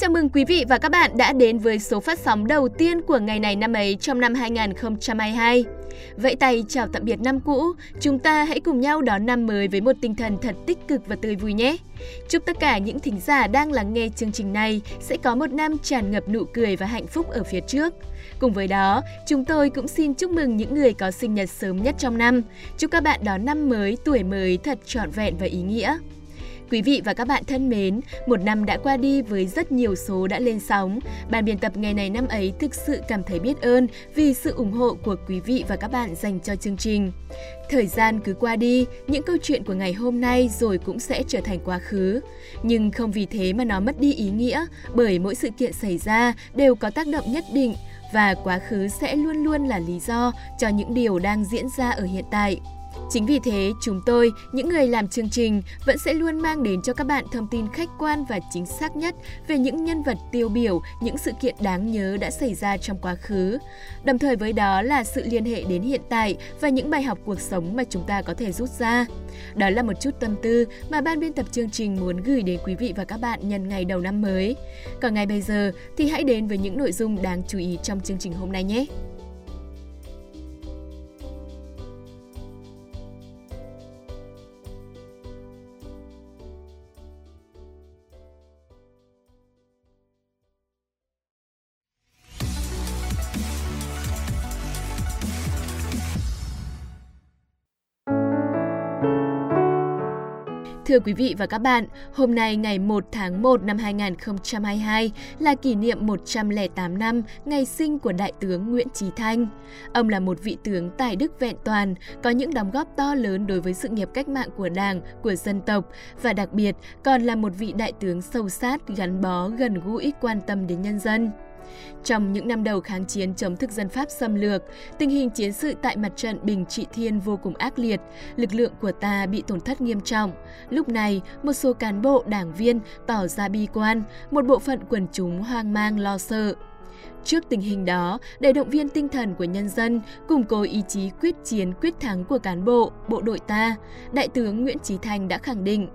chào mừng quý vị và các bạn đã đến với số phát sóng đầu tiên của ngày này năm ấy trong năm 2022. Vậy tay chào tạm biệt năm cũ, chúng ta hãy cùng nhau đón năm mới với một tinh thần thật tích cực và tươi vui nhé. Chúc tất cả những thính giả đang lắng nghe chương trình này sẽ có một năm tràn ngập nụ cười và hạnh phúc ở phía trước. Cùng với đó, chúng tôi cũng xin chúc mừng những người có sinh nhật sớm nhất trong năm. Chúc các bạn đón năm mới, tuổi mới thật trọn vẹn và ý nghĩa. Quý vị và các bạn thân mến, một năm đã qua đi với rất nhiều số đã lên sóng. Ban biên tập ngày này năm ấy thực sự cảm thấy biết ơn vì sự ủng hộ của quý vị và các bạn dành cho chương trình. Thời gian cứ qua đi, những câu chuyện của ngày hôm nay rồi cũng sẽ trở thành quá khứ. Nhưng không vì thế mà nó mất đi ý nghĩa, bởi mỗi sự kiện xảy ra đều có tác động nhất định và quá khứ sẽ luôn luôn là lý do cho những điều đang diễn ra ở hiện tại. Chính vì thế, chúng tôi, những người làm chương trình, vẫn sẽ luôn mang đến cho các bạn thông tin khách quan và chính xác nhất về những nhân vật tiêu biểu, những sự kiện đáng nhớ đã xảy ra trong quá khứ. Đồng thời với đó là sự liên hệ đến hiện tại và những bài học cuộc sống mà chúng ta có thể rút ra. Đó là một chút tâm tư mà ban biên tập chương trình muốn gửi đến quý vị và các bạn nhân ngày đầu năm mới. Còn ngày bây giờ thì hãy đến với những nội dung đáng chú ý trong chương trình hôm nay nhé. Thưa quý vị và các bạn, hôm nay ngày 1 tháng 1 năm 2022 là kỷ niệm 108 năm ngày sinh của Đại tướng Nguyễn Trí Thanh. Ông là một vị tướng tài đức vẹn toàn, có những đóng góp to lớn đối với sự nghiệp cách mạng của Đảng, của dân tộc và đặc biệt còn là một vị đại tướng sâu sát, gắn bó, gần gũi, quan tâm đến nhân dân. Trong những năm đầu kháng chiến chống thực dân Pháp xâm lược, tình hình chiến sự tại mặt trận Bình Trị Thiên vô cùng ác liệt, lực lượng của ta bị tổn thất nghiêm trọng. Lúc này, một số cán bộ, đảng viên tỏ ra bi quan, một bộ phận quần chúng hoang mang lo sợ. Trước tình hình đó, để động viên tinh thần của nhân dân, củng cố ý chí quyết chiến quyết thắng của cán bộ, bộ đội ta, Đại tướng Nguyễn Trí Thành đã khẳng định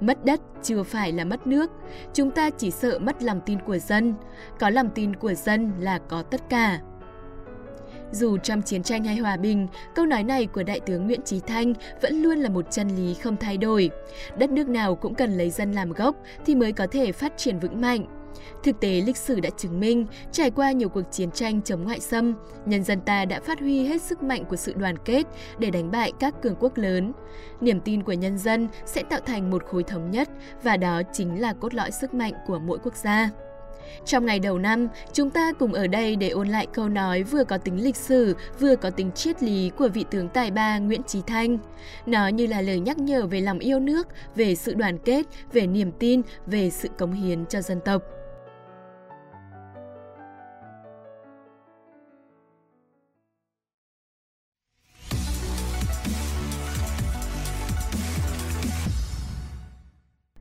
Mất đất chưa phải là mất nước, chúng ta chỉ sợ mất lòng tin của dân. Có lòng tin của dân là có tất cả. Dù trong chiến tranh hay hòa bình, câu nói này của Đại tướng Nguyễn Trí Thanh vẫn luôn là một chân lý không thay đổi. Đất nước nào cũng cần lấy dân làm gốc thì mới có thể phát triển vững mạnh. Thực tế lịch sử đã chứng minh, trải qua nhiều cuộc chiến tranh chống ngoại xâm, nhân dân ta đã phát huy hết sức mạnh của sự đoàn kết để đánh bại các cường quốc lớn. Niềm tin của nhân dân sẽ tạo thành một khối thống nhất và đó chính là cốt lõi sức mạnh của mỗi quốc gia. Trong ngày đầu năm, chúng ta cùng ở đây để ôn lại câu nói vừa có tính lịch sử, vừa có tính triết lý của vị tướng tài ba Nguyễn Trí Thanh. Nó như là lời nhắc nhở về lòng yêu nước, về sự đoàn kết, về niềm tin, về sự cống hiến cho dân tộc.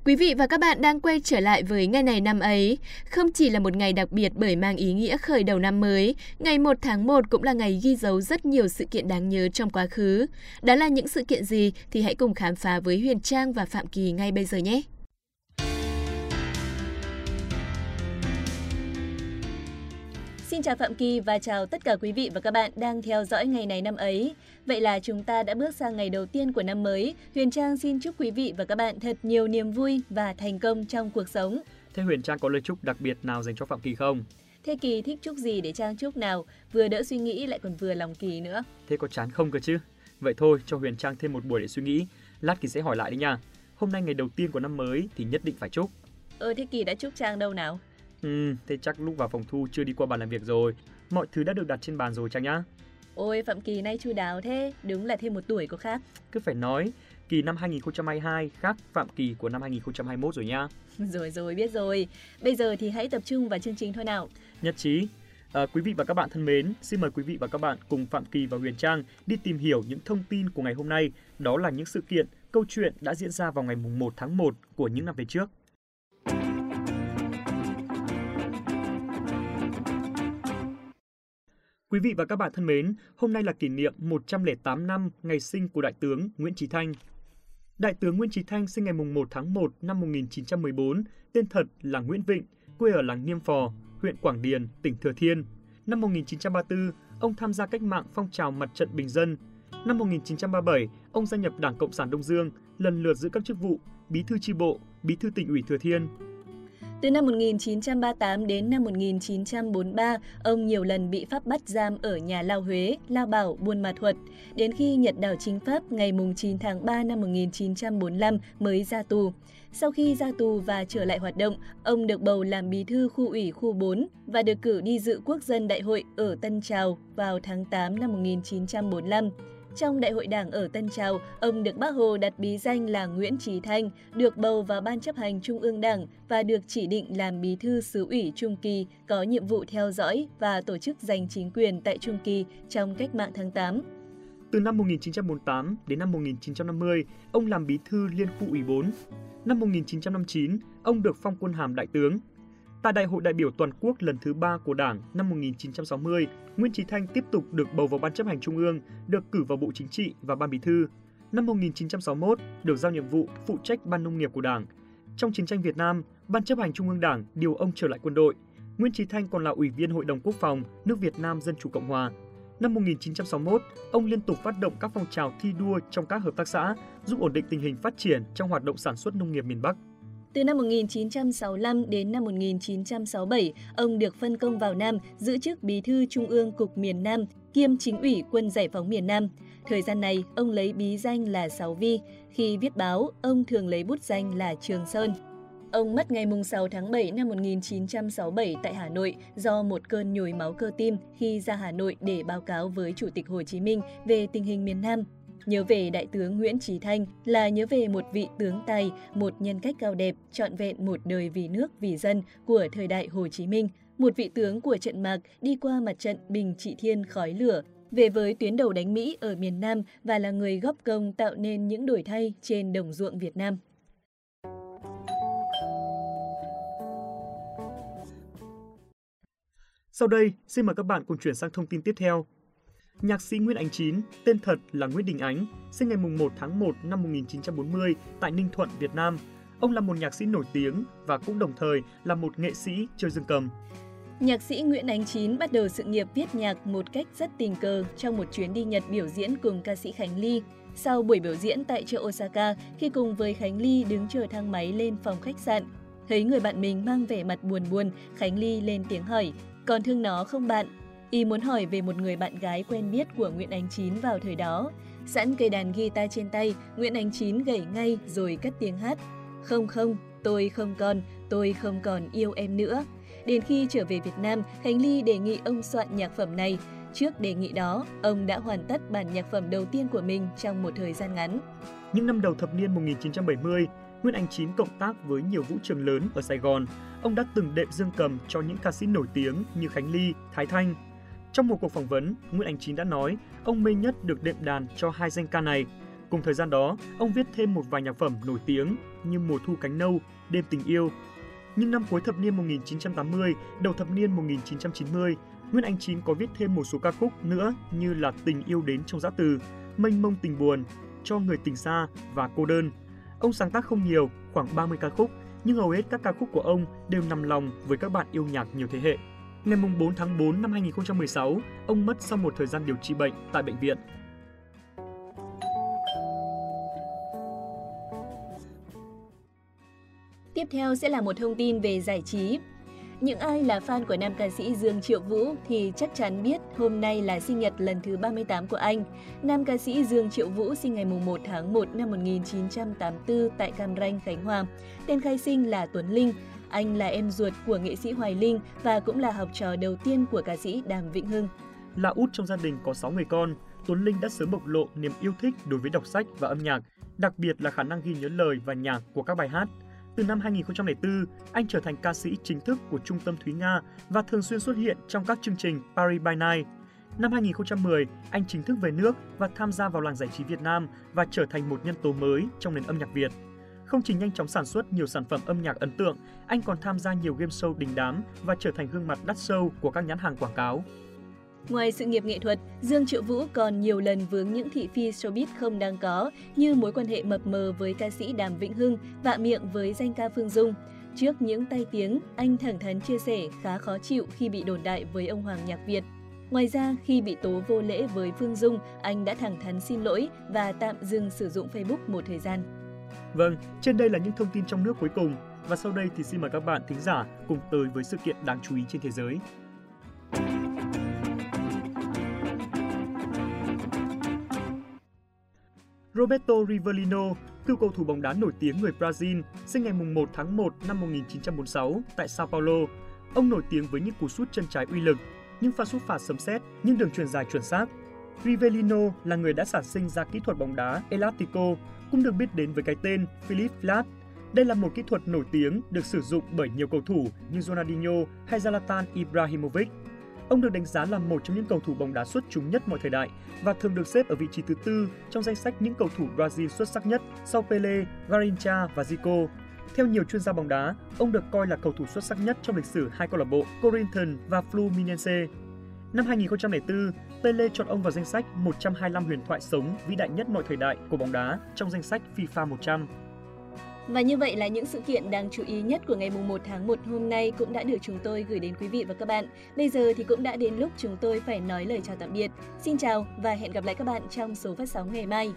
Quý vị và các bạn đang quay trở lại với ngày này năm ấy. Không chỉ là một ngày đặc biệt bởi mang ý nghĩa khởi đầu năm mới, ngày 1 tháng 1 cũng là ngày ghi dấu rất nhiều sự kiện đáng nhớ trong quá khứ. Đó là những sự kiện gì thì hãy cùng khám phá với Huyền Trang và Phạm Kỳ ngay bây giờ nhé. Xin chào Phạm Kỳ và chào tất cả quý vị và các bạn đang theo dõi ngày này năm ấy. Vậy là chúng ta đã bước sang ngày đầu tiên của năm mới. Huyền Trang xin chúc quý vị và các bạn thật nhiều niềm vui và thành công trong cuộc sống. Thế Huyền Trang có lời chúc đặc biệt nào dành cho Phạm Kỳ không? Thế Kỳ thích chúc gì để Trang chúc nào? Vừa đỡ suy nghĩ lại còn vừa lòng Kỳ nữa. Thế có chán không cơ chứ? Vậy thôi, cho Huyền Trang thêm một buổi để suy nghĩ. Lát Kỳ sẽ hỏi lại đi nha. Hôm nay ngày đầu tiên của năm mới thì nhất định phải chúc. Ờ, thế Kỳ đã chúc Trang đâu nào? Ừ, thế chắc lúc vào phòng thu chưa đi qua bàn làm việc rồi. Mọi thứ đã được đặt trên bàn rồi Trang nhá. Ôi Phạm Kỳ nay chu đáo thế, đúng là thêm một tuổi có khác. Cứ phải nói, kỳ năm 2022 khác Phạm Kỳ của năm 2021 rồi nha. Rồi rồi, biết rồi. Bây giờ thì hãy tập trung vào chương trình thôi nào. Nhất trí. À, quý vị và các bạn thân mến, xin mời quý vị và các bạn cùng Phạm Kỳ và Huyền Trang đi tìm hiểu những thông tin của ngày hôm nay. Đó là những sự kiện, câu chuyện đã diễn ra vào ngày 1 tháng 1 của những năm về trước. Quý vị và các bạn thân mến, hôm nay là kỷ niệm 108 năm ngày sinh của Đại tướng Nguyễn Trí Thanh. Đại tướng Nguyễn Trí Thanh sinh ngày 1 tháng 1 năm 1914, tên thật là Nguyễn Vịnh, quê ở làng Niêm Phò, huyện Quảng Điền, tỉnh Thừa Thiên. Năm 1934, ông tham gia cách mạng phong trào mặt trận bình dân. Năm 1937, ông gia nhập Đảng Cộng sản Đông Dương, lần lượt giữ các chức vụ bí thư chi bộ, bí thư tỉnh ủy Thừa Thiên, từ năm 1938 đến năm 1943, ông nhiều lần bị Pháp bắt giam ở nhà Lao Huế, Lao Bảo, Buôn Ma Thuật, Đến khi Nhật đảo chính Pháp ngày 9 tháng 3 năm 1945 mới ra tù. Sau khi ra tù và trở lại hoạt động, ông được bầu làm bí thư khu ủy khu 4 và được cử đi dự quốc dân đại hội ở Tân Trào vào tháng 8 năm 1945. Trong đại hội đảng ở Tân Trào, ông được bác Hồ đặt bí danh là Nguyễn Trí Thanh, được bầu vào Ban chấp hành Trung ương Đảng và được chỉ định làm bí thư xứ ủy Trung Kỳ, có nhiệm vụ theo dõi và tổ chức giành chính quyền tại Trung Kỳ trong cách mạng tháng 8. Từ năm 1948 đến năm 1950, ông làm bí thư Liên khu ủy 4. Năm 1959, ông được phong quân hàm đại tướng, Tại Đại hội đại biểu toàn quốc lần thứ 3 của Đảng năm 1960, Nguyễn Chí Thanh tiếp tục được bầu vào Ban chấp hành Trung ương, được cử vào Bộ Chính trị và Ban Bí thư. Năm 1961, được giao nhiệm vụ phụ trách Ban Nông nghiệp của Đảng. Trong chiến tranh Việt Nam, Ban chấp hành Trung ương Đảng điều ông trở lại quân đội. Nguyễn Chí Thanh còn là Ủy viên Hội đồng Quốc phòng nước Việt Nam Dân Chủ Cộng Hòa. Năm 1961, ông liên tục phát động các phong trào thi đua trong các hợp tác xã, giúp ổn định tình hình phát triển trong hoạt động sản xuất nông nghiệp miền Bắc. Từ năm 1965 đến năm 1967, ông được phân công vào Nam giữ chức Bí thư Trung ương Cục miền Nam, kiêm chính ủy quân giải phóng miền Nam. Thời gian này, ông lấy bí danh là Sáu Vi. Khi viết báo, ông thường lấy bút danh là Trường Sơn. Ông mất ngày 6 tháng 7 năm 1967 tại Hà Nội do một cơn nhồi máu cơ tim khi ra Hà Nội để báo cáo với Chủ tịch Hồ Chí Minh về tình hình miền Nam. Nhớ về Đại tướng Nguyễn Trí Thanh là nhớ về một vị tướng tài, một nhân cách cao đẹp, trọn vẹn một đời vì nước, vì dân của thời đại Hồ Chí Minh, một vị tướng của trận mạc đi qua mặt trận Bình Trị Thiên khói lửa, về với tuyến đầu đánh Mỹ ở miền Nam và là người góp công tạo nên những đổi thay trên đồng ruộng Việt Nam. Sau đây, xin mời các bạn cùng chuyển sang thông tin tiếp theo. Nhạc sĩ Nguyễn Ánh Chín, tên thật là Nguyễn Đình Ánh, sinh ngày 1 tháng 1 năm 1940 tại Ninh Thuận, Việt Nam. Ông là một nhạc sĩ nổi tiếng và cũng đồng thời là một nghệ sĩ chơi dương cầm. Nhạc sĩ Nguyễn Ánh Chín bắt đầu sự nghiệp viết nhạc một cách rất tình cờ trong một chuyến đi Nhật biểu diễn cùng ca sĩ Khánh Ly. Sau buổi biểu diễn tại chợ Osaka, khi cùng với Khánh Ly đứng chờ thang máy lên phòng khách sạn, thấy người bạn mình mang vẻ mặt buồn buồn, Khánh Ly lên tiếng hỏi, còn thương nó không bạn? Y muốn hỏi về một người bạn gái quen biết của Nguyễn Ánh Chín vào thời đó. Sẵn cây đàn guitar trên tay, Nguyễn Ánh Chín gảy ngay rồi cất tiếng hát. Không không, tôi không còn, tôi không còn yêu em nữa. Đến khi trở về Việt Nam, Khánh Ly đề nghị ông soạn nhạc phẩm này. Trước đề nghị đó, ông đã hoàn tất bản nhạc phẩm đầu tiên của mình trong một thời gian ngắn. Những năm đầu thập niên 1970, Nguyễn Anh Chín cộng tác với nhiều vũ trường lớn ở Sài Gòn. Ông đã từng đệm dương cầm cho những ca sĩ nổi tiếng như Khánh Ly, Thái Thanh, trong một cuộc phỏng vấn, Nguyễn Anh Chín đã nói ông mê nhất được đệm đàn cho hai danh ca này. Cùng thời gian đó, ông viết thêm một vài nhạc phẩm nổi tiếng như Mùa thu cánh nâu, Đêm tình yêu. Nhưng năm cuối thập niên 1980, đầu thập niên 1990, Nguyễn Anh Chín có viết thêm một số ca khúc nữa như là Tình yêu đến trong giã từ, Mênh mông tình buồn, Cho người tình xa và Cô đơn. Ông sáng tác không nhiều, khoảng 30 ca khúc, nhưng hầu hết các ca khúc của ông đều nằm lòng với các bạn yêu nhạc nhiều thế hệ. Ngày 4 tháng 4 năm 2016, ông mất sau một thời gian điều trị bệnh tại bệnh viện. Tiếp theo sẽ là một thông tin về giải trí. Những ai là fan của nam ca sĩ Dương Triệu Vũ thì chắc chắn biết hôm nay là sinh nhật lần thứ 38 của anh. Nam ca sĩ Dương Triệu Vũ sinh ngày 1 tháng 1 năm 1984 tại Cam Ranh, Khánh Hòa. Tên khai sinh là Tuấn Linh, anh là em ruột của nghệ sĩ Hoài Linh và cũng là học trò đầu tiên của ca sĩ Đàm Vĩnh Hưng. Là út trong gia đình có 6 người con, Tuấn Linh đã sớm bộc lộ niềm yêu thích đối với đọc sách và âm nhạc, đặc biệt là khả năng ghi nhớ lời và nhạc của các bài hát. Từ năm 2004, anh trở thành ca sĩ chính thức của Trung tâm Thúy Nga và thường xuyên xuất hiện trong các chương trình Paris by Night. Năm 2010, anh chính thức về nước và tham gia vào làng giải trí Việt Nam và trở thành một nhân tố mới trong nền âm nhạc Việt. Không chỉ nhanh chóng sản xuất nhiều sản phẩm âm nhạc ấn tượng, anh còn tham gia nhiều game show đình đám và trở thành gương mặt đắt show của các nhãn hàng quảng cáo. Ngoài sự nghiệp nghệ thuật, Dương Triệu Vũ còn nhiều lần vướng những thị phi showbiz không đáng có như mối quan hệ mập mờ với ca sĩ Đàm Vĩnh Hưng, vạ miệng với danh ca Phương Dung. Trước những tay tiếng, anh thẳng thắn chia sẻ khá khó chịu khi bị đồn đại với ông Hoàng Nhạc Việt. Ngoài ra, khi bị tố vô lễ với Phương Dung, anh đã thẳng thắn xin lỗi và tạm dừng sử dụng Facebook một thời gian. Vâng, trên đây là những thông tin trong nước cuối cùng. Và sau đây thì xin mời các bạn thính giả cùng tới với sự kiện đáng chú ý trên thế giới. Roberto Rivellino, cựu cầu thủ bóng đá nổi tiếng người Brazil, sinh ngày 1 tháng 1 năm 1946 tại Sao Paulo. Ông nổi tiếng với những cú sút chân trái uy lực, những pha sút phạt sấm sét, những đường truyền dài chuẩn xác. Rivellino là người đã sản sinh ra kỹ thuật bóng đá Elastico, cũng được biết đến với cái tên Philip Flat. Đây là một kỹ thuật nổi tiếng được sử dụng bởi nhiều cầu thủ như Ronaldinho hay Zlatan Ibrahimovic. Ông được đánh giá là một trong những cầu thủ bóng đá xuất chúng nhất mọi thời đại và thường được xếp ở vị trí thứ tư trong danh sách những cầu thủ Brazil xuất sắc nhất sau Pele, Garrincha và Zico. Theo nhiều chuyên gia bóng đá, ông được coi là cầu thủ xuất sắc nhất trong lịch sử hai câu lạc bộ Corinthians và Fluminense. Năm 2004, Pele chọn ông vào danh sách 125 huyền thoại sống vĩ đại nhất mọi thời đại của bóng đá trong danh sách FIFA 100. Và như vậy là những sự kiện đáng chú ý nhất của ngày mùng 1 tháng 1 hôm nay cũng đã được chúng tôi gửi đến quý vị và các bạn. Bây giờ thì cũng đã đến lúc chúng tôi phải nói lời chào tạm biệt. Xin chào và hẹn gặp lại các bạn trong số phát sóng ngày mai.